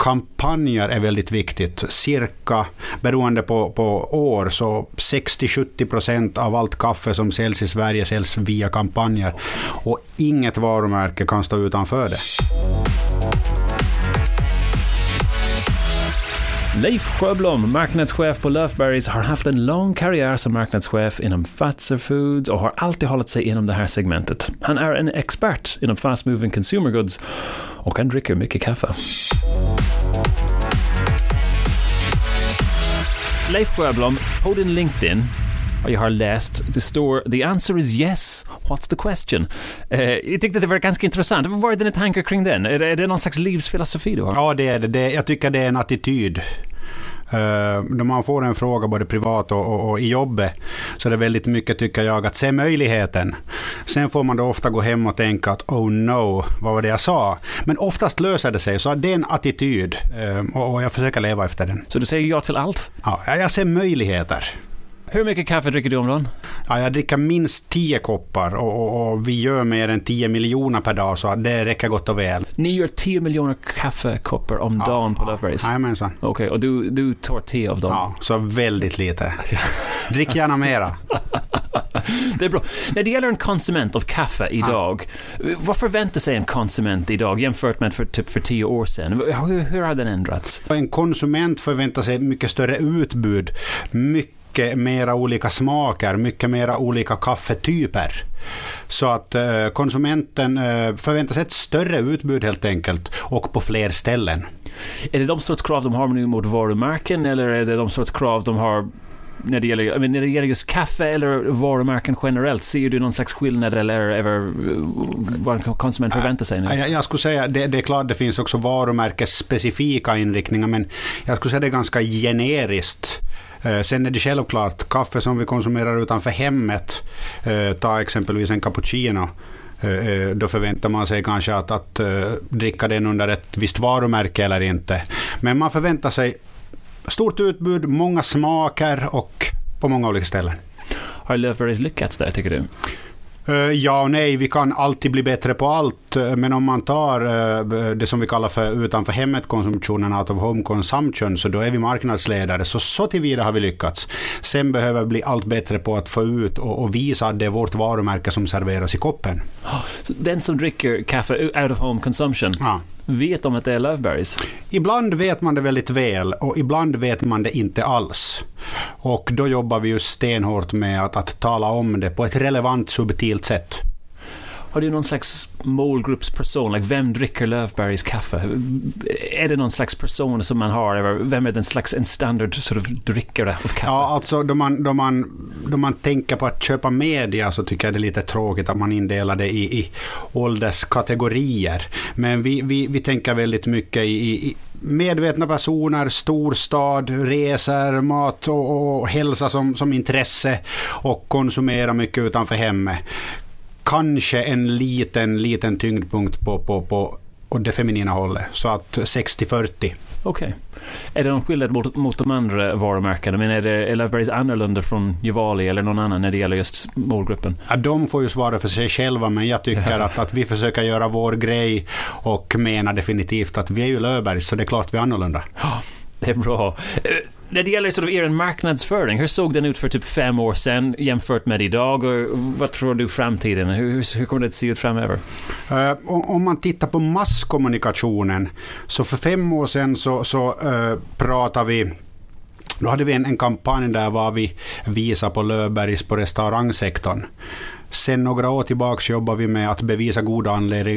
kampanjer är väldigt viktigt. Cirka, beroende på, på år, så 60-70 procent av allt kaffe som säljs i Sverige säljs via kampanjer. Och inget varumärke kan stå utanför det. Leif Sjöblom, marknadschef på Löfbergs, har haft en lång karriär som marknadschef inom Fazer Foods och har alltid hållit sig inom det här segmentet. Han är en expert inom fast moving consumer goods och han dricker mycket kaffe. Leif Sjöblom, på din LinkedIn och jag har läst, det står “The answer is yes, what's the question?” eh, Jag tyckte det var ganska intressant. Vad är dina tankar kring den? Är det, är det någon slags livsfilosofi du har? Ja, det är det. det jag tycker det är en attityd. När man får en fråga både privat och, och, och, i jobbet så är det väldigt mycket, tycker jag, att se möjligheten. Sen får man då ofta gå hem och tänka att oh no, vad var det jag sa? Men oftast löser det sig, så det är en attityd och, och jag försöker leva efter den. Så du säger ja till allt? Ja, jag ser möjligheter. Hur mycket kaffe dricker du om dagen? Ja, jag dricker minst 10 koppar och, och, och, vi gör mer än 10 miljoner per dag så det räcker gott och väl. Ni gör 10 miljoner kaffekoppar om ja, dagen på Loveberries? Jajamensan. Okej, okay, och du, du tar 10 av dem? Ja, så väldigt lite. Drick gärna mera. det är bra. När det gäller en konsument av kaffe idag, ja. vad förväntar sig en konsument idag jämfört med för, typ för tio år sedan? Hur, hur har den ändrats? En konsument förväntar sig mycket större utbud, mycket mycket mera olika smaker, mycket mera olika kaffetyper. Så att eh, konsumenten eh, förväntar sig ett större utbud helt enkelt och på fler ställen. Är det de sorts krav de har nu mot varumärken eller är det de sorts krav de har när det, gäller, när det gäller just kaffe eller varumärken generellt, ser du någon slags skillnad eller, eller vad en konsument förväntar sig? Nu? Jag, jag skulle säga, det, det är klart det finns också varumärkesspecifika inriktningar, men jag skulle säga det är ganska generiskt. Eh, sen är det självklart kaffe som vi konsumerar utanför hemmet. Eh, ta exempelvis en cappuccino. Eh, då förväntar man sig kanske att, att dricka den under ett visst varumärke eller inte. Men man förväntar sig stort utbud, många smaker och på många olika ställen. Har Löfbergs lyckats där, tycker du? Eh, ja och nej, vi kan alltid bli bättre på allt. Eh, men om man tar eh, det som vi kallar för utanför hemmet-konsumtionen, out of home consumption, så då är vi marknadsledare. Så så tillvida har vi lyckats. Sen behöver vi bli allt bättre på att få ut och, visa att det är vårt varumärke som serveras i koppen. den som dricker kaffe out of home consumption, ja vet de att det är Löfbergs? Ibland vet man det väldigt väl och ibland vet man det inte alls. Och då jobbar vi ju stenhårt med att, att tala om det på ett relevant, subtilt sätt. Har du någon slags målgruppsperson? Like vem dricker Löfbergs kaffe? Är det någon slags person som man har? Eller vem är den slags en standard sort of drickare av kaffe? Ja, alltså då man, då, man, då man tänker på att köpa media så tycker jag det är lite tråkigt att man indelar det i, i ålderskategorier. Men vi, vi, vi tänker väldigt mycket i, i medvetna personer, storstad, resor, mat och, och hälsa som, som intresse och konsumera mycket utanför hemmet kanske en liten, liten tyngdpunkt på, på, på det feminina hållet. Så att 60-40. Okej. Okay. Är det någon skillnad mot, mot de andra varumärkena? Men är, det, är annorlunda från Juvali eller någon annan när det gäller just målgruppen? Ja, de får ju svara för sig själva, men jag tycker att, att vi försöker göra vår grej och menar definitivt att vi är ju Löfbergs, så det är klart vi är annorlunda. Ja, det är bra när det gäller sort of er marknadsföring, hur såg den ut för typ fem år sedan jämfört med idag? Och vad tror du framtiden? Hur, hur kommer det att se ut framöver? Uh, om man tittar på masskommunikationen, så för fem år sedan så, så uh, pratade vi då hade vi en, en kampanj där var vi visade på Löfbergs på restaurangsektorn. Sen några år tillbaka jobbar vi med att bevisa goda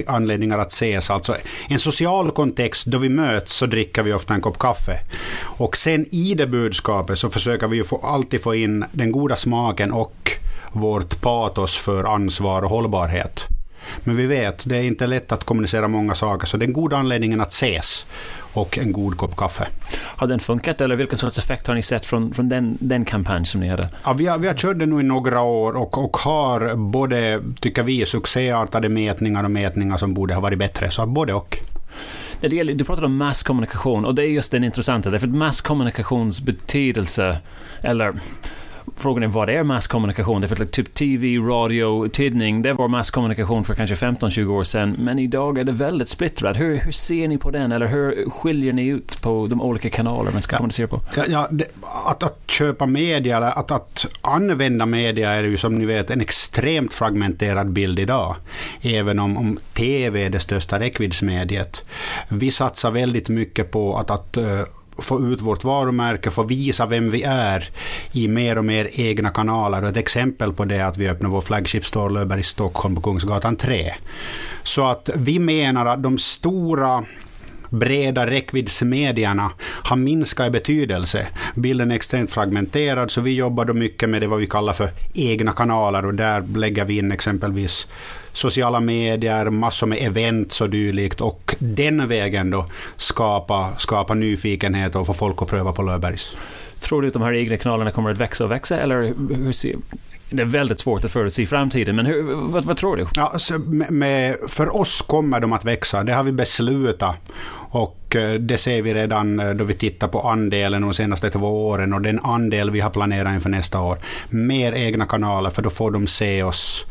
anledningar att ses. Alltså en social kontext då vi möts så dricker vi ofta en kopp kaffe. Och sen i det budskapet så försöker vi ju få, alltid få in den goda smaken och vårt patos för ansvar och hållbarhet. Men vi vet, det är inte lätt att kommunicera många saker, så det är en god anledning att ses och en god kopp kaffe. Har den funkat eller vilken sorts effekt har ni sett från, från den, den kampanj som ni hade? Ja, vi, har, vi har kört den nu i några år och, och har både, tycker vi, succéartade mätningar och mätningar som borde ha varit bättre. Så både och. När det gäller, du pratade om masskommunikation och det är just den intressanta, därför att masskommunikations betydelse, eller frågan är vad är masskommunikation? Det är typ TV, radio, tidning, det var masskommunikation för kanske 15-20 år sedan, men idag är det väldigt splittrat. Hur, hur ser ni på den, eller hur skiljer ni ut på de olika kanaler man ska ja. kommunicera på? Ja, det, att, att köpa media, eller att, att använda media är ju som ni vet en extremt fragmenterad bild idag. Även om, om TV är det största räckviddsmediet. Vi satsar väldigt mycket på att, att uh, få ut vårt varumärke, få visa vem vi är i mer och mer egna kanaler. Och ett exempel på det är att vi öppnar vår flagship store Löfberg i Stockholm på Kungsgatan 3. Så att vi menar att de stora breda räckviddsmedierna har minskat i betydelse. Bilden är extremt fragmenterad, så vi jobbar då mycket med det vad vi kallar för egna kanaler och där lägger vi in exempelvis sociala medier, massor med events och dylikt och den vägen då skapa, skapa nyfikenhet och få folk att pröva på Löfbergs. Tror du att de här egna kanalerna kommer att växa och växa eller hur ser, det är väldigt svårt att förutse framtiden, men hur, vad, vad, tror du? Ja, med, med, för oss kommer de att växa, det har vi beslutat. Och eh, det ser vi redan eh, då vi tittar på andelen de senaste två åren och den andel vi har planerat inför nästa år. Mer egna kanaler, för då får de se oss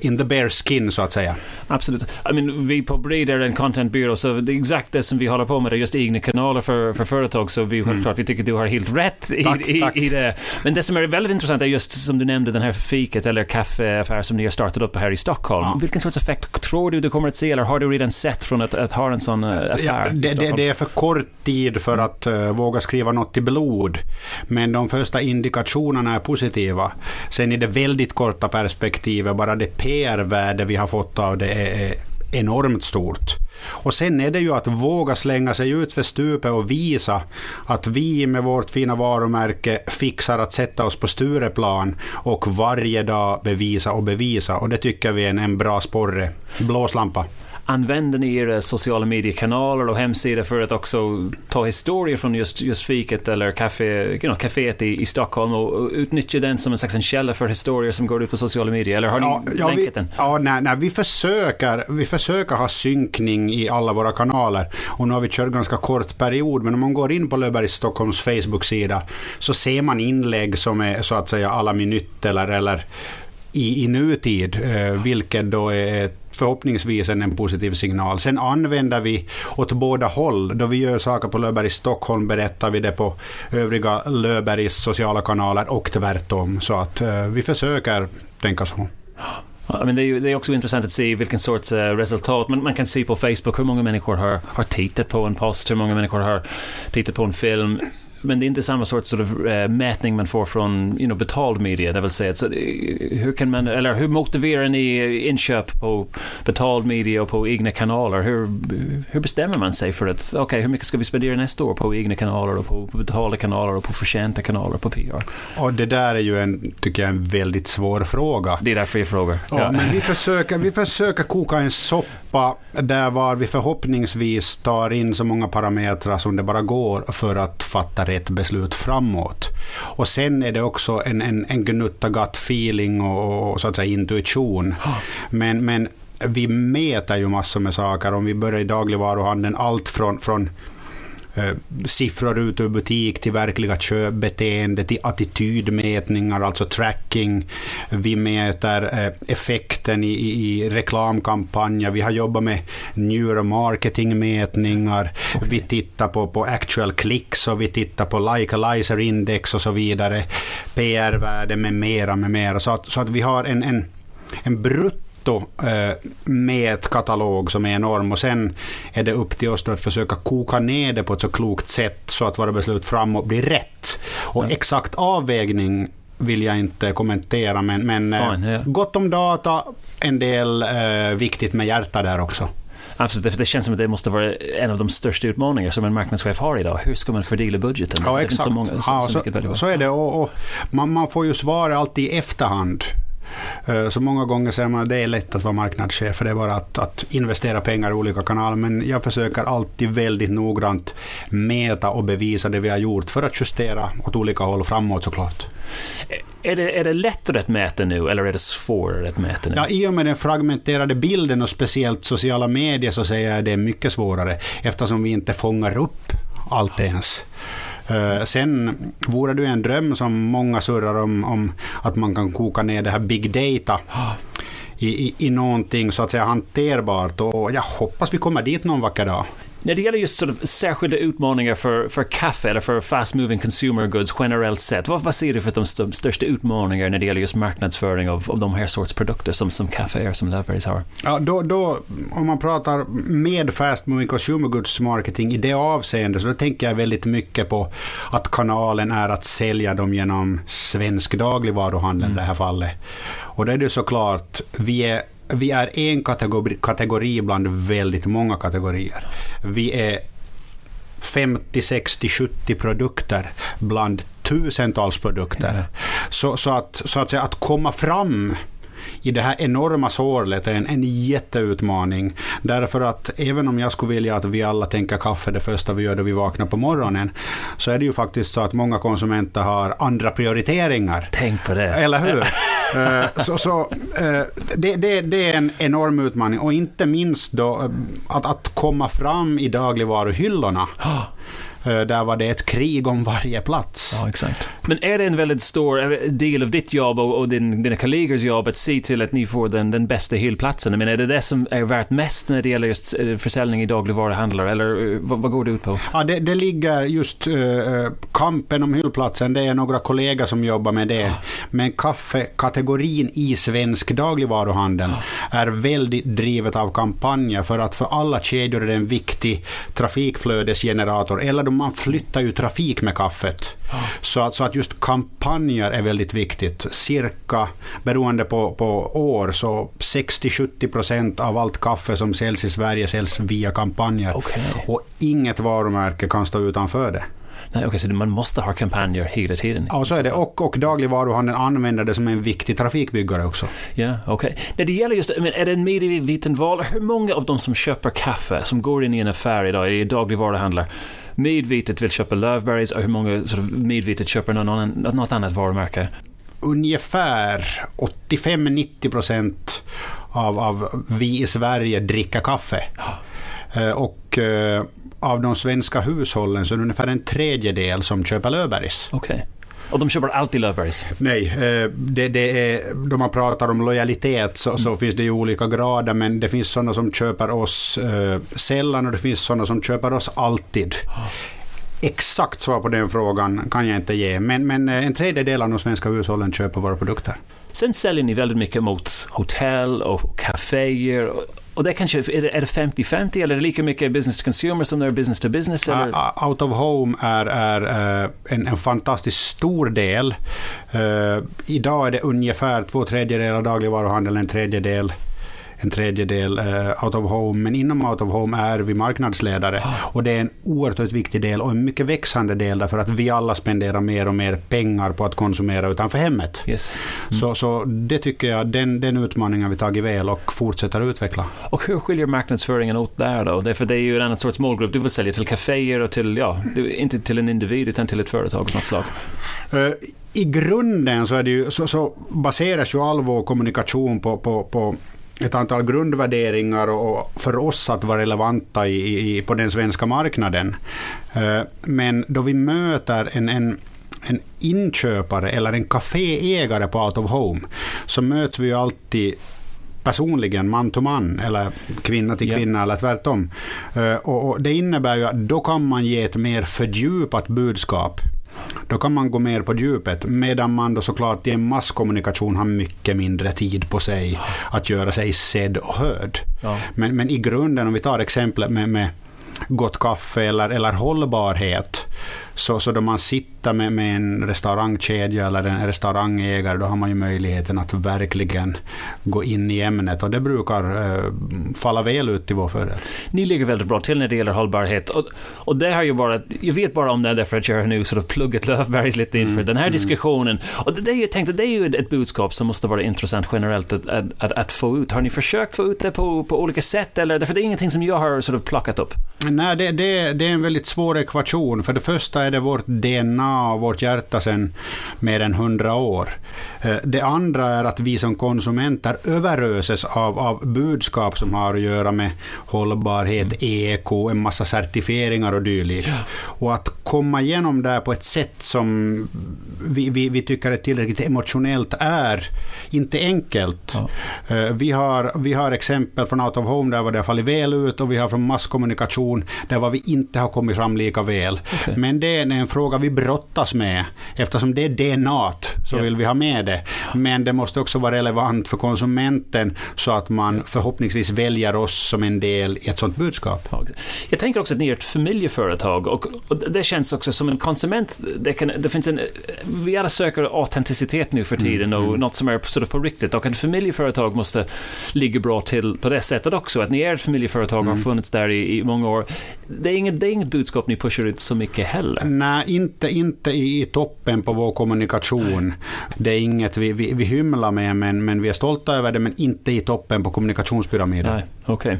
in the bare skin så att säga. Absolut. I mean, vi på Breed är en content byrå så det är exakt det som vi håller på med, det är just egna kanaler för, för företag så vi självklart, mm. vi tycker du har helt rätt i, tack, i, tack. i, det. Men det som är väldigt intressant är just som du nämnde den här fiket eller kaffeaffär som ni har startat upp här i Stockholm. Ja. Vilken sorts effekt tror du du kommer att se eller har du redan sett från att, att ha en sån uh, affär? Ja, det, det, det, är för kort tid för att uh, våga skriva något i blod. Men de första indikationerna är positiva. Sen i det väldigt korta perspektivet, bara det PR-värde vi har fått av det är enormt stort. Och sen är det ju att våga slänga sig ut för stupet och visa att vi med vårt fina varumärke fixar att sätta oss på Stureplan och varje dag bevisa och bevisa. Och det tycker vi är en, en bra sporre. Blåslampa. Använder ni era sociala mediekanaler och hemsidor för att också ta historier från just, just fiket eller kafé, you know, kaféet i, i Stockholm och utnyttja den som en slags en källa för historier som går ut på sociala medier? Eller har ja, ni ja, länkat den? Ja, nej, nej, vi, försöker, vi försöker ha synkning i alla våra kanaler. Och nu har vi kört ganska kort period, men om man går in på Löfbergs Stockholms Facebook-sida så ser man inlägg som är så att säga alla minuter eller, eller i, i nutid, eh, vilket då är förhoppningsvis en positiv signal. Sen använder vi åt båda håll. Då vi gör saker på Löfberg i Stockholm berättar vi det på övriga Löfbergs sociala kanaler och tvärtom. Så att eh, vi försöker tänka så. Ja, men det, är ju, det är också intressant att se vilken sorts uh, resultat. Man, man kan se på Facebook hur många människor har, har tittat på en post, hur många människor har tittat på en film men det är inte samma sorts sort of, uh, mätning man får från you know, betald media, det vill säga. Så, hur, kan man, eller hur motiverar ni inköp på betald media och på egna kanaler? Hur, hur bestämmer man sig för att, okej, okay, hur mycket ska vi spendera nästa år på egna kanaler och på, på betalda kanaler och på förtjänta kanaler på PR? Och det där är ju en, tycker jag, en väldigt svår fråga. Det är därför jag frågar. Ja, ja. Men vi försöker, vi försöker koka en soppa där var vi förhoppningsvis tar in så många parametrar som det bara går för att fatta rätt beslut framåt. Och sen är det också en, en, en gnutta gut feeling och, och så att säga intuition. Men, men vi mäter ju massor med saker. Om vi börjar i dagligvaruhandeln, allt från, från siffror ut ur butik till verkliga köpbeteende, till attitydmätningar, alltså tracking. Vi mäter eh, effekten i, i reklamkampanjer. Vi har jobbat med neuromarketingmätningar. Okay. Vi tittar på, på actual clicks och vi tittar på like-alizer index och så vidare. PR-värde med mera, med mera. Så att, så att vi har en, en, en brutto mätkatalog eh, som är enorm och sen är det upp till oss att försöka koka ner det på ett så klokt sätt så att våra beslut framåt blir rätt. Och exakt avvägning vill jag inte kommentera, men, men eh, Fine, yeah. gott om data, en del eh, viktigt med hjärta där också. Absolut, för det känns som att det måste vara en av de största utmaningar som en marknadschef har idag. Hur ska man fördela budgeten? Ja, exakt. Så, många, så, ja, så, så, så, är det. Och, och man, man, får ju svara alltid i efterhand. Eh, så många gånger säger man att det är lätt att vara marknadschef, för det är bara att, att, investera pengar i olika kanaler. Men jag försöker alltid väldigt noggrant mäta och bevisa det vi har gjort för att justera åt olika håll framåt såklart. Är det, är det lättare att mäta nu eller är det svårare att mäta nu? Ja, I och med den fragmenterade bilden och speciellt sociala medier så säger jag att det är mycket svårare eftersom vi inte fångar upp allt ens. Uh, sen vore det en dröm som många surrar om, om att man kan koka ner det här big data i, i, i någonting så att säga hanterbart och jag hoppas vi kommer dit någon vacker dag. När det gäller just sort of särskilda utmaningar för, för kaffe eller för fast moving consumer goods generellt sett, vad, vad ser du för de största utmaningar när det gäller just marknadsföring av, av de här sorts produkter som, som kaffe är, som Löfbergs har? Ja, då, då, om man pratar med fast moving consumer goods marketing i det avseendet, så då tänker jag väldigt mycket på att kanalen är att sälja dem genom svensk dagligvaruhandel mm. i det här fallet. Och då är det såklart, vi är vi är en kategori, kategori bland väldigt många kategorier. Vi är 50, 60, 70 produkter bland tusentals produkter. Mm. Så, så, att, så att, säga, att komma fram i det här enorma sårlet är en, en jätteutmaning. Därför att även om jag skulle vilja att vi alla tänker kaffe det första vi gör då vi vaknar på morgonen, så är det ju faktiskt så att många konsumenter har andra prioriteringar. Tänk på det. Eller hur? Eh, så, så eh, det, det, det, är en enorm utmaning och inte minst då eh, att, att komma fram i dagligvaruhyllorna. Eh, där var det ett krig om varje plats. Ja, exakt. Men är det en väldigt stor del av ditt jobb och, och din, dina kollegors jobb att se till att ni får den, den bästa hyllplatsen? Men är det det som är värt mest när det gäller just eh, försäljning i dagligvaruhandlar? Eller eh, vad, vad går det ut på? Ja, det, det ligger just uh, kampen om hyllplatsen. Det är några kollegor som jobbar med det. Ja. Men kaffekategorin i svensk dagligvaruhandel ja. är väldigt drivet av kampanjer för att för alla kedjor är det en viktig trafikflödesgenerator eller de man flyttar ju trafik med kaffet. Ja. Så, att, så att just kampanjer är väldigt viktigt. Cirka, beroende på, på år, så 60-70 procent av allt kaffe som säljs i Sverige säljs via kampanjer. Okay. Och inget varumärke kan stå utanför det. Nej, okay, så man måste ha kampanjer hela tiden? Ja, så är det. Och, och dagligvaruhandeln använder det som en viktig trafikbyggare också. Ja, okej. Okay. När det gäller just, men är det en medveten val? Hur många av de som köper kaffe, som går in i en affär idag, i dagligvaruhandlar, medvetet vill köpa Löfbergs och hur många sort of medvetet köper någon, något annat varumärke? Ungefär 85-90 procent av, av vi i Sverige dricker kaffe. Eh, och uh, av de svenska hushållen så är det ungefär en tredjedel som köper Löfbergs. Okay. Och de köper alltid Löfbergs? Nej, eh, det, det är, då man pratar om lojalitet så, så, finns det ju olika grader, men det finns sådana som köper oss eh, sällan och det finns sådana som köper oss alltid. Exakt svar på den frågan kan jag inte ge, men, men eh, en tredjedel av de svenska hushållen köper våra produkter. Sen säljer ni väldigt mycket mot hotell och kaféer och det kanske, är det 50-50 eller är det lika mycket business to consumer som det är business to business? Eller? Uh, out of home är, är uh, en, en fantastiskt stor del. Uh, idag är det ungefär två tredjedelar av dagligvaruhandeln, en tredjedel en tredjedel uh, out of home. Men inom out of home är vi marknadsledare. Oh. Och det är en oerhört viktig del och en mycket växande del därför att vi alla spenderar mer och mer pengar på att konsumera utanför hemmet. Yes. Mm. Så, så det tycker jag, den, den utmaningen har vi tagit väl och fortsätter utveckla. Och hur skiljer marknadsföringen åt där då? Därför det är ju en annan sorts målgrupp. Du vill sälja till kaféer och till, ja, inte till en individ utan till ett företag av något slag. Uh, i grunden så, är det ju, så, så baseras ju all vår kommunikation på, på, på ett antal grundvärderingar och för oss att vara relevanta i, i, på den svenska marknaden. Eh, men då vi möter en, en en inköpare eller en kaféägare på Out of Home så möter vi ju alltid personligen, man till man, eller kvinna till kvinna, yeah. eller tvärtom. Eh, och, och det innebär ju att då kan man ge ett mer fördjupat budskap då kan man gå mer på djupet, medan man då såklart i en masskommunikation har mycket mindre tid på sig att göra sig sedd och hörd. Ja. Men, men i grunden, om vi tar exemplet med, med gott kaffe eller, eller hållbarhet, så, så då man sitter med, med en restaurangkedja eller en restaurangägare, då har man ju möjligheten att verkligen gå in i ämnet och det brukar eh, falla väl ut i vår fördel. Ni ligger väldigt bra till när det gäller hållbarhet och, och det har ju bara, jag vet bara om det därför att jag har nu sort of pluggat Löfbergs lite inför mm. den här mm. diskussionen. Och det, det, är ju, tänkte, det är ju ett budskap som måste vara intressant generellt att, att, att, att, få ut. Har ni försökt få ut det på, på olika sätt eller? Därför det är ingenting som jag har sort of plockat upp. Nej, det, det, det är en väldigt svår ekvation. För det första är det vårt DNA och vårt hjärta sedan mer än hundra år. Eh, det andra är att vi som konsumenter överöses av, av budskap som har att göra med hållbarhet, eko, en massa certifieringar och dylikt. Och att komma igenom det på ett sätt som vi, vi, vi tycker är tillräckligt emotionellt är inte enkelt. Ja. Eh, vi, har, vi har exempel från Out of Home där det har fallit väl ut och vi har från masskommunikation där var vi inte har kommit fram lika väl. Okay. Men det är en fråga vi brottas med. Eftersom det är DNA så ja. vill vi ha med det. Men det måste också vara relevant för konsumenten så att man förhoppningsvis väljer oss som en del i ett sådant budskap. Jag tänker också att ni är ett familjeföretag och, och det känns också som en konsument. Det, kan, det finns en, vi alla söker autenticitet nu för tiden och mm. något som är sort of på riktigt och ett familjeföretag måste ligga bra till på det sättet också. Att ni är ett familjeföretag och mm. har funnits där i, i många år. Det är, inget, det är inget budskap ni pushar ut så mycket heller. Nej, inte, inte i toppen på vår kommunikation. Det är inget vi, vi, vi hymlar med, men, men vi är stolta över det, men inte i toppen på kommunikationspyramiden. Nej, okej. Okay.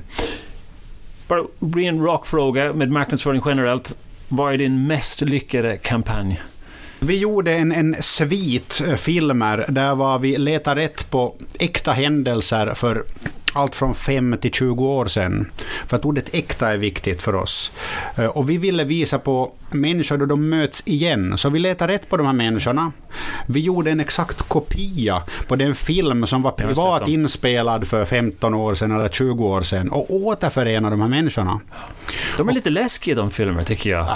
Bara bli en rockfråga med marknadsföring generellt. Vad är din mest lyckade kampanj? Vi gjorde en, en svit eh, filmer där var vi letade rätt på äkta händelser för allt från 5 till 20 år sedan. För att ordet äkta är viktigt för oss. Eh, och vi ville visa på människor då de möts igen. Så vi letade rätt på de här människorna. Vi gjorde en exakt kopia på den film som var privat inspelad för 15 år sedan eller 20 år sedan och återförenade de här människorna. De är lite läskiga de filmerna tycker jag.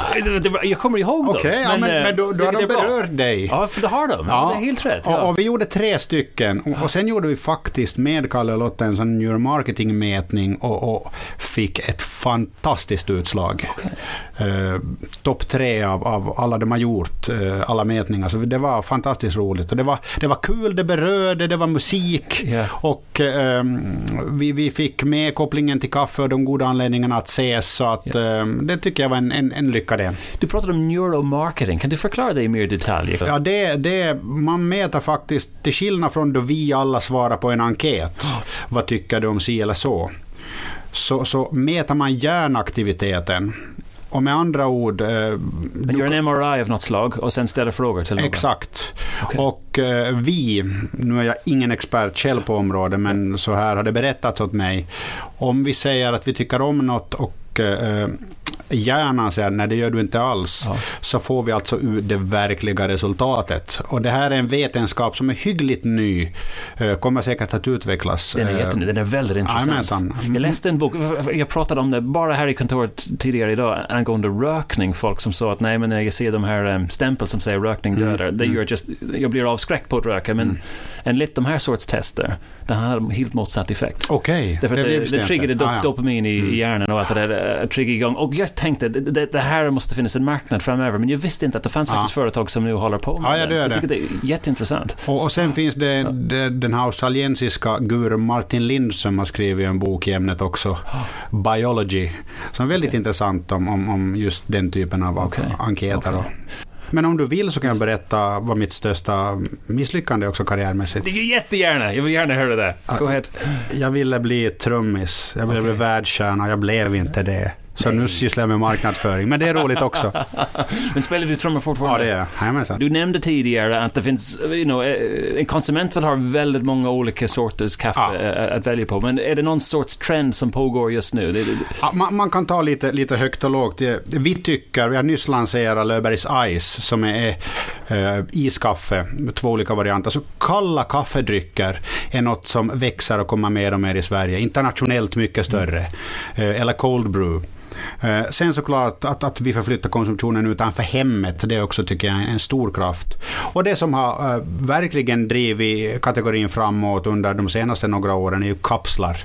Jag kommer ihåg dem. Okej, okay, ja, men, men, men då, då har de berört dig. Ja, för det har de. Ja. Det är helt rätt. Ja. Och, och, vi gjorde tre stycken. Och, och sen gjorde vi faktiskt med Kalle och Lotta en sån neuromarketingmätning och, och fick ett fantastiskt utslag. Okay. Uh, Topp tre av, av alla de har gjort, uh, alla mätningar. Så det var fantastiskt roligt. Och det, var, det var kul, det berörde, det var musik. Yeah. Och uh, vi, vi fick med kopplingen till kaffe och de goda anledningarna att ses. Så att, yeah. det tycker jag var en, en, en lycka det. Du pratade om neuromarketing. Kan du förklara det i mer detalj? Ja, det, det, man mäter faktiskt, till skillnad från då vi alla svarar på en enkät, oh. vad tycker du om si eller så? Så, så mäter man hjärnaktiviteten och med andra ord... Eh, Man gör en MRI av något slag och sen ställer frågor till någon? Exakt. Okay. Och eh, vi, nu är jag ingen expert själv på området, men så här har det berättats åt mig. Om vi säger att vi tycker om något och eh, hjärnan säger nej det gör du inte alls, ja. så får vi alltså ut det verkliga resultatet. Och det här är en vetenskap som är hyggligt ny, eh, kommer säkert att utvecklas. Den är, jätteny, den är väldigt intressant. Mm. Jag läste en bok, jag pratade om det bara här i kontoret tidigare idag, angående rökning. Folk som sa att nej men när jag ser de här um, stämpel som säger rökning mm. dödar, mm. just, jag blir avskräckt på att röka. Men mm. enligt de här sorts tester, den hade helt motsatt effekt. Okej, okay. Därför det, det, det triggade do, ah, ja. dopamin i, mm. i hjärnan och allt det där triggar igång. Och jag tänkte det, det, här måste finnas en marknad framöver. Men jag visste inte att det fanns ja. faktiskt företag som nu håller på med ja, ja, det. Så jag tycker det är jätteintressant. Och, och sen finns det, det den australiensiska gurun Martin Lind som har skrivit en bok i ämnet också. Biology. Som är väldigt okay. intressant om, om, om, just den typen av, okay. enkäter. Okay. Men om du vill så kan jag berätta vad mitt största misslyckande också karriärmässigt. Jättegärna, jag vill gärna höra det. Go ahead. Jag ville bli trummis, jag ville okay. bli världsstjärna, jag blev inte det. Så Nej. nu sysslar jag med marknadsföring, men det är roligt också. men spelar du trummor fortfarande? Ja, det är jag. Jajamensan. Du nämnde tidigare att det finns, you know, eh, en konsument vill ha väldigt många olika sorters kaffe ja. Eh, att välja på. Men är det någon sorts trend som pågår just nu? Ja, man, man, kan ta lite, lite högt och lågt. Vi tycker, vi har nyss lanserat Löfbergs Ice som är äh, iskaffe, två olika varianter. Så kalla kaffedrycker är något som växer och kommer mer och mer i Sverige. Internationellt mycket större. Äh, eller cold brew. Eh, sen såklart att, att vi förflyttar konsumtionen utanför hemmet, det är också tycker jag en stor kraft. Och det som har uh, verkligen drivit kategorin framåt under de senaste några åren är ju kapslar.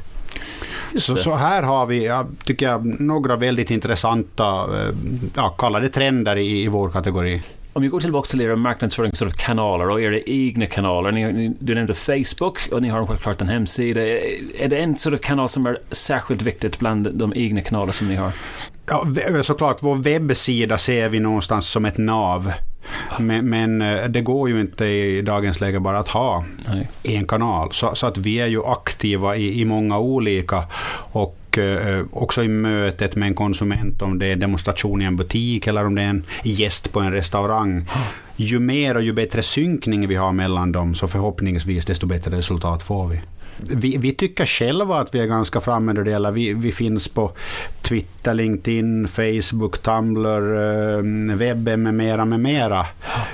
Så, så, här har vi, tycker jag, några väldigt intressanta, uh, ja, kalla det trender i, i vår kategori. Om vi går tillbaka till era marknadsföringskanaler och era egna kanaler. Ni, du nämnde Facebook och ni har självklart en hemsida. Är det en sort of kanal som är särskilt viktigt bland de egna kanaler som ni har? Ja, såklart. Vår webbsida ser vi någonstans som ett nav. Men, men, eh, det går ju inte i dagens läge bara att ha Nej. en kanal. Så, så, att vi är ju aktiva i, i många olika. Och och eh, också i mötet med en konsument, om det är demonstration i en butik eller om det är en gäst på en restaurang. Ju mer och ju bättre synkning vi har mellan dem, så förhoppningsvis desto bättre resultat får vi. Vi, vi, tycker själva att vi är ganska framme när det gäller, vi, vi finns på Twitter, LinkedIn, Facebook, Tumblr, eh, webben med mera, med mera.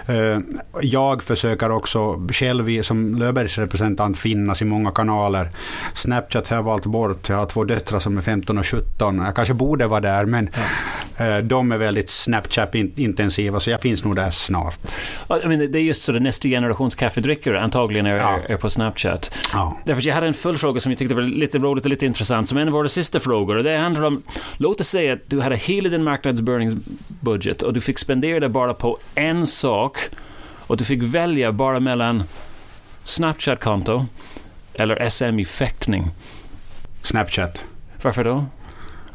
Eh, jag försöker också själv som Löfbergs representant finnas i många kanaler. Snapchat har jag valt bort, jag har två döttrar som är 15 och 17. Jag kanske borde vara där, men ja. Eh, de är väldigt Snapchat-intensiva, så jag finns nog där snart. I mean, det är just så nästa generations kaffedrickare antagligen är, ja. är på Snapchat. Ja. Därför jag hade en full fråga som jag tyckte var lite roligt och lite intressant, som en av våra sista frågor. Och det handlar om, låt oss säga att du hade hela din marknadsföringsbudget och du fick spendera det bara på en sak och du fick välja bara mellan Snapchat-konto eller SMI-fäktning. Snapchat. Varför då?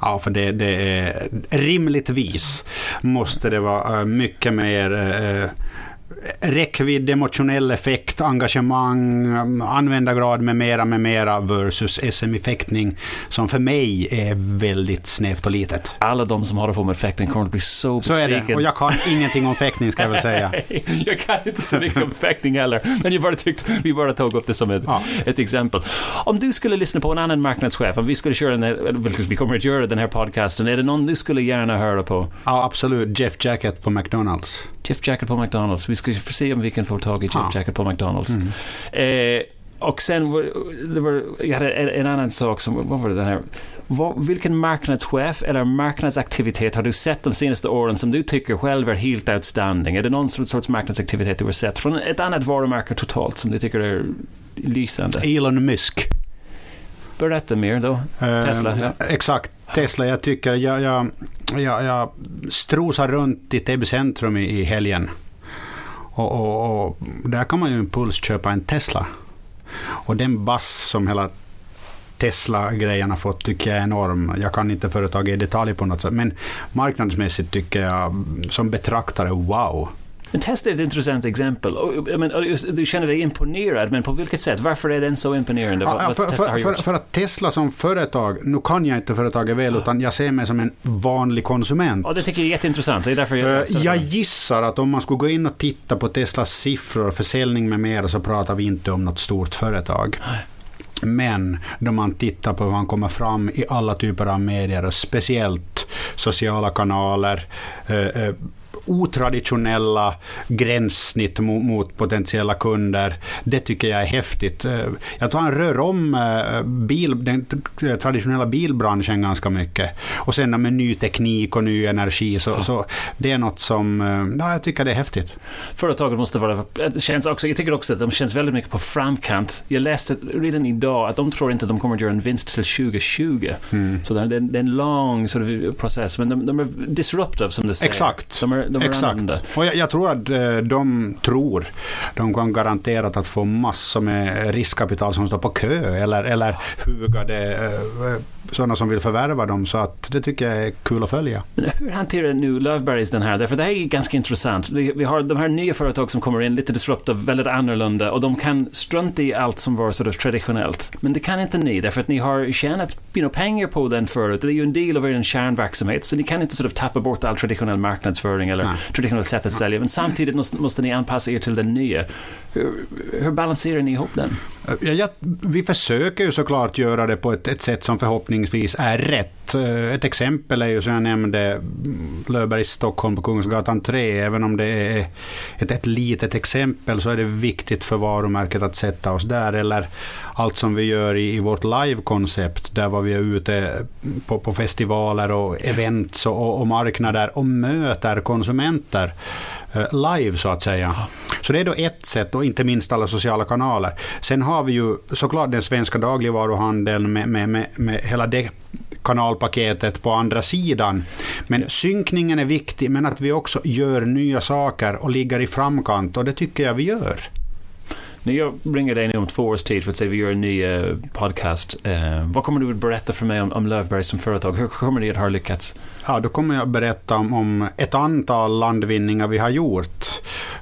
Ja, för det, det är rimligtvis måste det vara eh, mycket mer eh, räckvidd, emotionell effekt, engagemang, användargrad med mera, med mera versus SM-effektning som för mig är väldigt snävt och litet. Alla de som har det på med fäktning kommer att bli så besviken. Så är det, och jag kan ingenting om fäktning ska jag väl säga. jag kan inte så mycket om fäktning heller, men jag bara tyckte, vi bara tog upp det som ett, ja. ett exempel. Om du skulle lyssna på en annan marknadschef, om vi skulle köra den här, vilket vi kommer att göra den här podcasten, är det någon du skulle gärna höra på? Ja, absolut. Jeff Jacket på McDonalds. Jeff Jacket på McDonalds. Vi ska se om vi kan få tag i Jeff. Jacket på McDonalds. Mm. Eh, och sen var, det var, jag hade en, en, annan sak som, vad var det den här? Vad, vilken marknadschef eller marknadsaktivitet har du sett de senaste åren som du tycker själv är helt outstanding? Är det någon sorts marknadsaktivitet du har sett från ett annat varumärke totalt som du tycker är lysande? Elon Musk. Berätta mer då. Uh, Tesla. Ja. Exakt. Tesla, jag tycker jag, jag, jag, jag strosar runt i Täby centrum i, i helgen. Och, och, och, där kan man ju impuls köpa en Tesla. Och den bass som hela Tesla-grejen har fått tycker jag är enorm. Jag kan inte företaget i detalj på något sätt, men marknadsmässigt tycker jag som betraktare, wow. Men Tesla är ett intressant exempel. Men, du känner dig imponerad, men på vilket sätt? Varför är den så imponerande? Ja, för, för, för, för, att Tesla som företag, nu kan jag inte företaget väl, utan jag ser mig som en vanlig konsument. Ja, det tycker jag är jätteintressant. Det är därför jag, uh, jag gissar att om man skulle gå in och titta på Teslas siffror, försäljning med mera, så pratar vi inte om något stort företag. Men då man tittar på hur han kommer fram i alla typer av medier, och speciellt sociala kanaler, eh, otraditionella gränssnitt mot, potentiella kunder. Det tycker jag är häftigt. Eh, jag tror han rör om eh, bil, den traditionella bilbranschen ganska mycket. Och sen med ny teknik och ny energi. Så, ja. så det är något som eh, ja, jag tycker det är häftigt. Företaget måste vara... Det känns också, jag tycker också att de känns väldigt mycket på framkant. Jag läste redan idag att de tror inte att de kommer att göra en vinst till 2020. Mm. Så det är, det är en lång sort of, process. Men de, de, är disruptive som du säger. Exakt. De är, de Exakt. Och jag, jag, tror att eh, de tror, de kan garanterat att få massor med riskkapital som står på kö eller, eller hugade eh, sådana som vill förvärva dem. Så att det tycker jag är kul att följa. Men hur hanterar nu Löfbergs den här? Därför det här är ganska intressant. Vi, vi, har de här nya företag som kommer in, lite disruptive, väldigt annorlunda och de kan strunta i allt som var sort traditionellt. Men det kan inte ni, därför att ni har tjänat you know, pengar på den förut. Det är ju en del av er kärnverksamhet, så ni kan inte sort of tappa bort all traditionell marknadsföring eller Nej. traditionellt sätt att sälja. Men samtidigt måste, måste ni anpassa er till den nya. Hur, hur balanserar ni ihop den? Ja, ja, vi försöker ju såklart göra det på ett, ett sätt som förhoppningsvis är rätt. Eh, ett exempel är ju som jag nämnde Löfbergs Stockholm på Kungsgatan 3. Även om det är ett, ett litet exempel så är det viktigt för varumärket att sätta oss där. Eller allt som vi gör i, i vårt live-koncept där var vi är ute på, på festivaler och events och, och marknader och möter konsumenter live så att säga. Så det är då ett sätt och inte minst alla sociala kanaler. Sen har vi ju såklart den svenska dagligvaruhandeln med, med, med, med hela det kanalpaketet på andra sidan. Men synkningen är viktig, men att vi också gör nya saker och ligger i framkant och det tycker jag vi gör. När jag ringer dig nu om två års tid för att säga vi gör en ny uh, podcast, uh, vad kommer du att berätta för mig om, om Löfberg som företag? Hur kommer ni att ha lyckats? Ja, då kommer jag att berätta om, om ett antal landvinningar vi har gjort.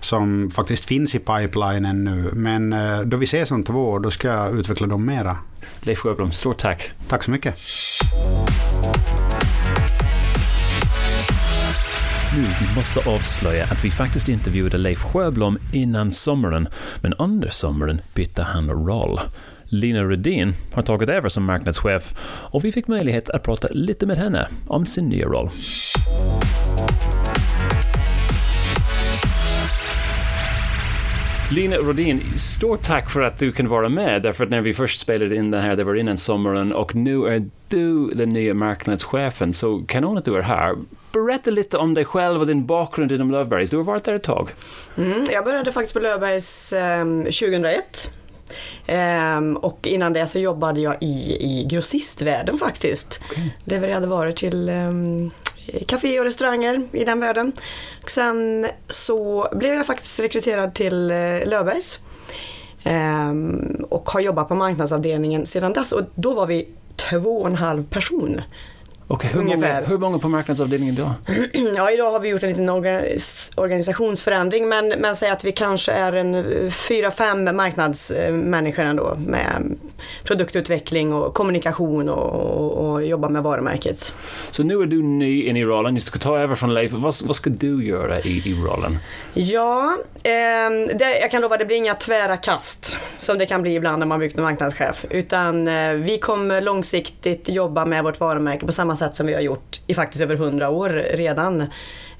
som faktiskt finns i pipelinen nu. Men eh, då vi ses om två år, då ska jag utveckla dem mera. Leif Sjöblom, stort tack. Tack så mycket. Nu, vi måste avslöja att vi faktiskt intervjuade Leif Sjöblom innan sommaren, men under sommaren bytte han roll. Lina Rudin har tagit över som marknadschef och vi fick möjlighet att prata lite med henne om sin nya roll. Lina Rodin, stort tack för att du kan vara med. Därför att när vi först spelade in den här, det var innan sommaren och nu är du den nya marknadschefen. Så kanon att du är här. Berätta lite om dig själv och din bakgrund inom Löfbergs. Du har varit där ett tag. Mm, jag började faktiskt på Löfbergs eh, 2001. Um, och innan det så jobbade jag i, i grossistvärlden faktiskt. Okay. Levererade varor till um, café och restauranger i den världen. Och sen så blev jag faktiskt rekryterad till uh, Löfbergs. Um, och har jobbat på marknadsavdelningen sedan dess och då var vi två och en halv person Okej, hur, många, hur många på marknadsavdelningen idag? ja, idag har vi gjort en liten organisationsförändring men, men säg att vi kanske är en fyra, fem marknadsmänniskor ändå med produktutveckling och kommunikation och, och, och jobba med varumärket. Så nu är du ny in i rollen, du ska ta över från Leif. Vad, vad ska du göra i, i rollen? Ja, eh, det, jag kan lova att det blir inga tvära kast som det kan bli ibland när man en marknadschef. Utan eh, vi kommer långsiktigt jobba med vårt varumärke på samma sätt som vi har gjort i faktiskt över hundra år redan.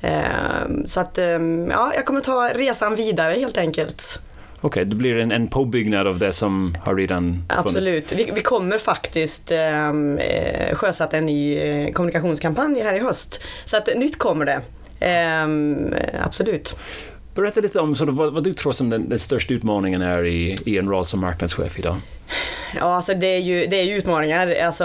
Ehm, så att ehm, ja, jag kommer ta resan vidare helt enkelt. Okej, okay, det blir en, en påbyggnad av det som har redan funnits? Absolut. Vi, vi kommer faktiskt ehm, eh, sjösätta en ny eh, kommunikationskampanj här i höst. Så att nytt kommer det. Eh, absolut. Berätta lite om så vad, vad, du tror som den, den största utmaningen är i, i en roll som marknadschef idag. Ja, alltså det är ju, det är ju utmaningar. Alltså,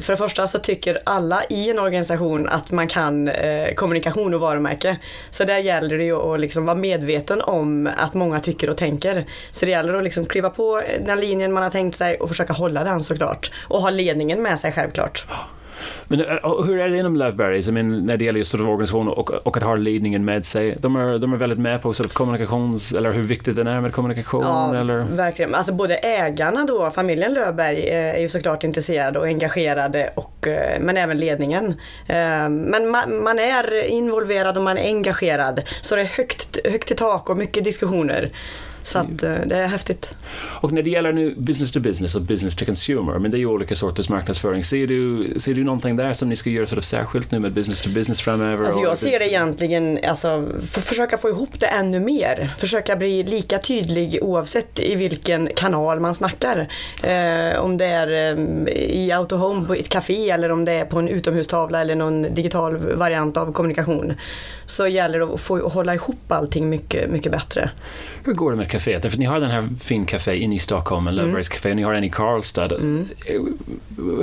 för det första så tycker alla i en organisation att man kan eh, kommunikation och varumärke. Så där gäller det ju att liksom vara medveten om att många tycker och tänker. Så det gäller att liksom kliva på den linjen man har tänkt sig och försöka hålla den såklart. Och ha ledningen med sig självklart. Men eh, hur är det inom Loveberries, I mean, när det gäller just sort of organisation och, och att ha ledningen med sig? De är, de är väldigt med på sort of kommunikations, eller hur viktigt det är med kommunikation? Ja, eller? verkligen. Alltså både ägarna då, familjen Löfberg, eh, är ju såklart intresserade och engagerade, och, eh, men även ledningen. Men man, man är involverad och man är engagerad, så det är högt, högt i tak och mycket diskussioner. Så att, eh, det är häftigt. Och när det gäller nu business to business och business to consumer, men det är ju olika sorters marknadsföring. Ser du, ser du någonting där som ni ska göra sort of särskilt nu med business to business framöver? Alltså jag ser det egentligen, alltså, för försöka få ihop det ännu mer. Försöka bli lika tydlig oavsett i vilken kanal man snackar. Eh, om det är eh, i Autohome på ett café eller om det är på en utomhustavla eller någon digital variant av kommunikation. Så gäller det att få hålla ihop allting mycket, mycket bättre. Hur går det med kaféet? För ni har den här fin café inne i Stockholm, en Loverace mm. café, ni har en i Karlstad. Mm.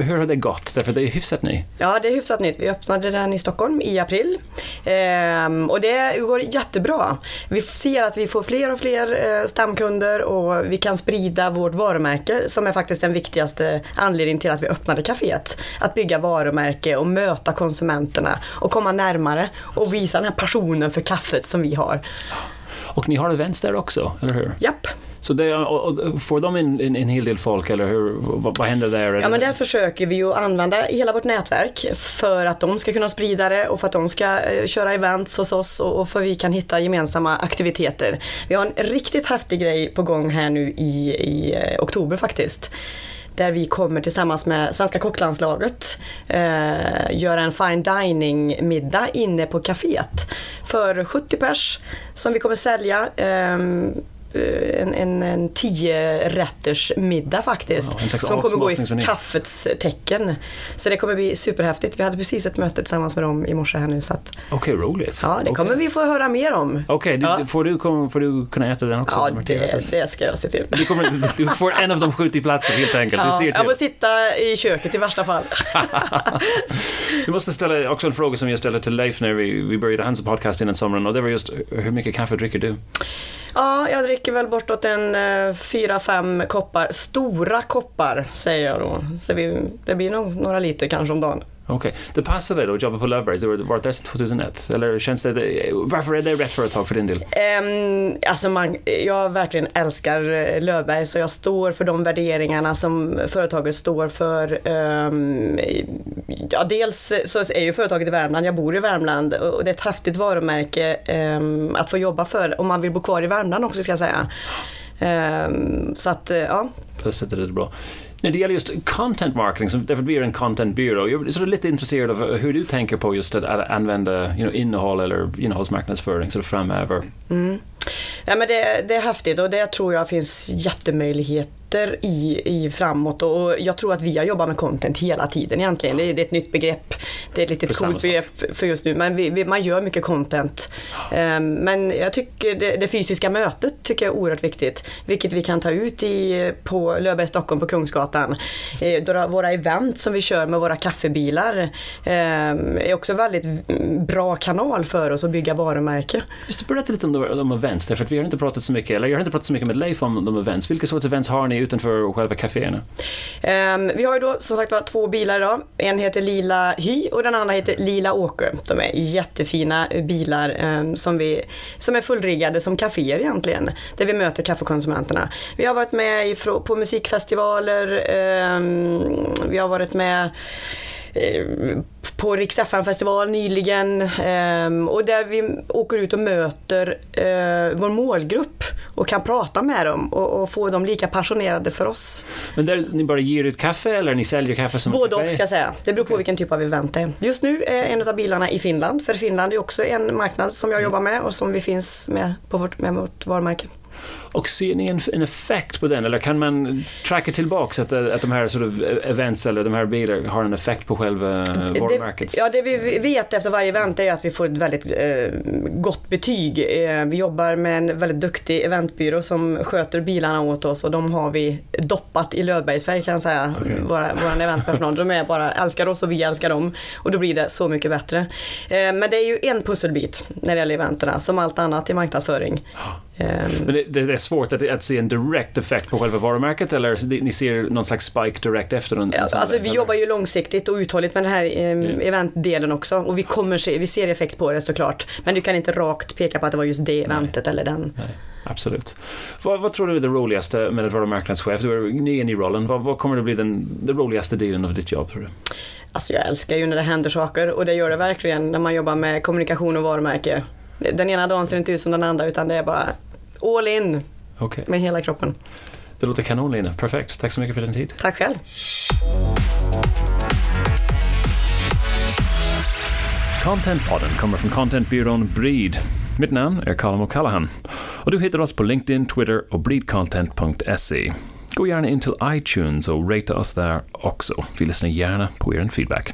Hur har det gått? Därför det är hyfsat nytt. Ja, det är hyfsat nytt. Vi öppnade den i Stockholm i april. Ehm, och det går jättebra. Vi ser att vi får fler och fler eh, stamkunder och vi kan sprida vårt varumärke som är faktiskt den viktigaste anledningen till att vi öppnade kaféet. Att bygga varumärke och möta konsumenterna och komma närmare och visa den här passionen för kaffet som vi har. Och ni har events där också, eller hur? Japp. Så det, får de en, en, en hel del folk eller hur, vad, vad händer där? Ja men där försöker vi ju använda hela vårt nätverk för att de ska kunna sprida det och för att de ska eh, köra events hos oss och, och för att vi kan hitta gemensamma aktiviteter. Vi har en riktigt häftig grej på gång här nu i, i eh, oktober faktiskt där vi kommer tillsammans med svenska kocklandslaget eh, göra en fine dining middag inne på kaféet för 70 pers som vi kommer sälja. Eh, en, en, en tio rätters middag faktiskt. Ja, som kommer gå i kaffets tecken. Så det kommer bli superhäftigt. Vi hade precis ett möte tillsammans med dem i morse här nu. Okej, okay, roligt. Ja, det kommer vi få höra mer om. Okej, okay, ja. får, du, får du kunna äta den också? Ja, det, det ska jag se till. Du, kommer, du får en av de 70 platser helt enkelt. Ja, jag får sitta i köket i värsta fall. vi måste ställa också en fråga som jag ställde till Leif när vi, vi började hans podcast innan sommaren och det var just hur mycket kaffe dricker du? Ja, jag dricker väl bortåt en eh, fyra, fem koppar. Stora koppar säger jag då. Så vi, det blir nog några liter kanske om dagen. Okej, det passar dig då att jobba på Löfbergs, du varit där sedan 2001. Eller känns det, varför är det rätt företag för din del? Um, alltså man, jag verkligen älskar eh, Löfbergs och jag står för de värderingarna som företaget står för. Um, ja, dels så är ju företaget i Värmland, jag bor i Värmland och det är ett häftigt varumärke um, att få jobba för om man vill bo kvar i Värmland också ska jag säga. så att, ja. På det sättet är det bra. När det gäller just content marketing, därför att vi är en contentbyrå, jag är lite intresserad av hur du tänker på just att använda you know, innehåll eller innehållsmarknadsföring så framöver. Mm. Ja, men det, det är häftigt och det tror jag finns jättemöjlighet sitter i, i framåt och jag tror att vi har jobbat med content hela tiden egentligen. Det är, det är ett nytt begrepp. Det är ett litet coolt begrepp för just nu men vi, vi, man gör mycket content. Um, men jag tycker det, det, fysiska mötet tycker jag är oerhört viktigt. Vilket vi kan ta ut i, på Löfberg Stockholm på Kungsgatan. Eh, våra event som vi kör med våra kaffebilar eh, är också väldigt bra kanal för oss att bygga varumärke. Just berätta lite om de, de events, därför att vi har inte pratat så mycket, eller jag har inte pratat så mycket med Leif om de events. Vilka sorts events har ni utanför själva kaféerna? Um, vi har ju då som sagt var två bilar idag. En heter Lila Hy och den andra heter Lila Åke. De är jättefina bilar um, som, vi, som är fullriggade som kaféer egentligen. Där vi möter kaffekonsumenterna. Vi har varit med på musikfestivaler. Um, vi har varit med på Rix festival nyligen ehm, och där vi åker ut och möter eh, vår målgrupp och kan prata med dem och, och få dem lika passionerade för oss. Men där ni bara ger ut kaffe eller ni säljer kaffe som Både och ska jag säga. Det beror på okay. vilken typ av event det är. Just nu är en av bilarna i Finland, för Finland är också en marknad som jag mm. jobbar med och som vi finns med på vårt, med vårt varumärke. Och ser ni en, en effekt på den eller kan man tracka tillbaks att, att de här sort of events eller de här bilarna har en effekt på själva varumärket? Ja, det vi vet efter varje event är att vi får ett väldigt eh, gott betyg. Eh, vi jobbar med en väldigt duktig eventbyrå som sköter bilarna åt oss och de har vi doppat i Löfbergsfärg kan jag säga. Okay. Våra, vår eventpersonal. De är bara älskar oss och vi älskar dem och då blir det så mycket bättre. Eh, men det är ju en pusselbit när det gäller eventerna som allt annat i marknadsföring. Ehm. Men det, det, är svårt att, att se en direkt effekt på själva varumärket eller ni ser någon slags spike direkt efter? En, en alltså, vi jobbar ju långsiktigt och uthålligt med den här mm. eventdelen också och vi, kommer se, vi ser effekt på det såklart. Men du kan inte rakt peka på att det var just det eventet Nej. eller den. Nej. Absolut. Vad, vad, tror du är det roligaste med att vara marknadschef? Du är ny i rollen. Vad, vad kommer att bli den, den roligaste delen av ditt jobb tror du? Alltså jag älskar ju när det händer saker och det gör det verkligen när man jobbar med kommunikation och varumärke. Den ena dagen ser det inte ut som den andra utan det är bara all in okay. med hela kroppen. Det låter kanon Lina, perfekt. Tack så mycket för din tid. Tack själv. Contentpodden kommer från contentbyrån Breed. Mitt namn är Colin O'Callaghan och du hittar oss på LinkedIn, Twitter och breedcontent.se. Gå gärna in till iTunes och rata oss där också. Vi lyssnar gärna på er feedback.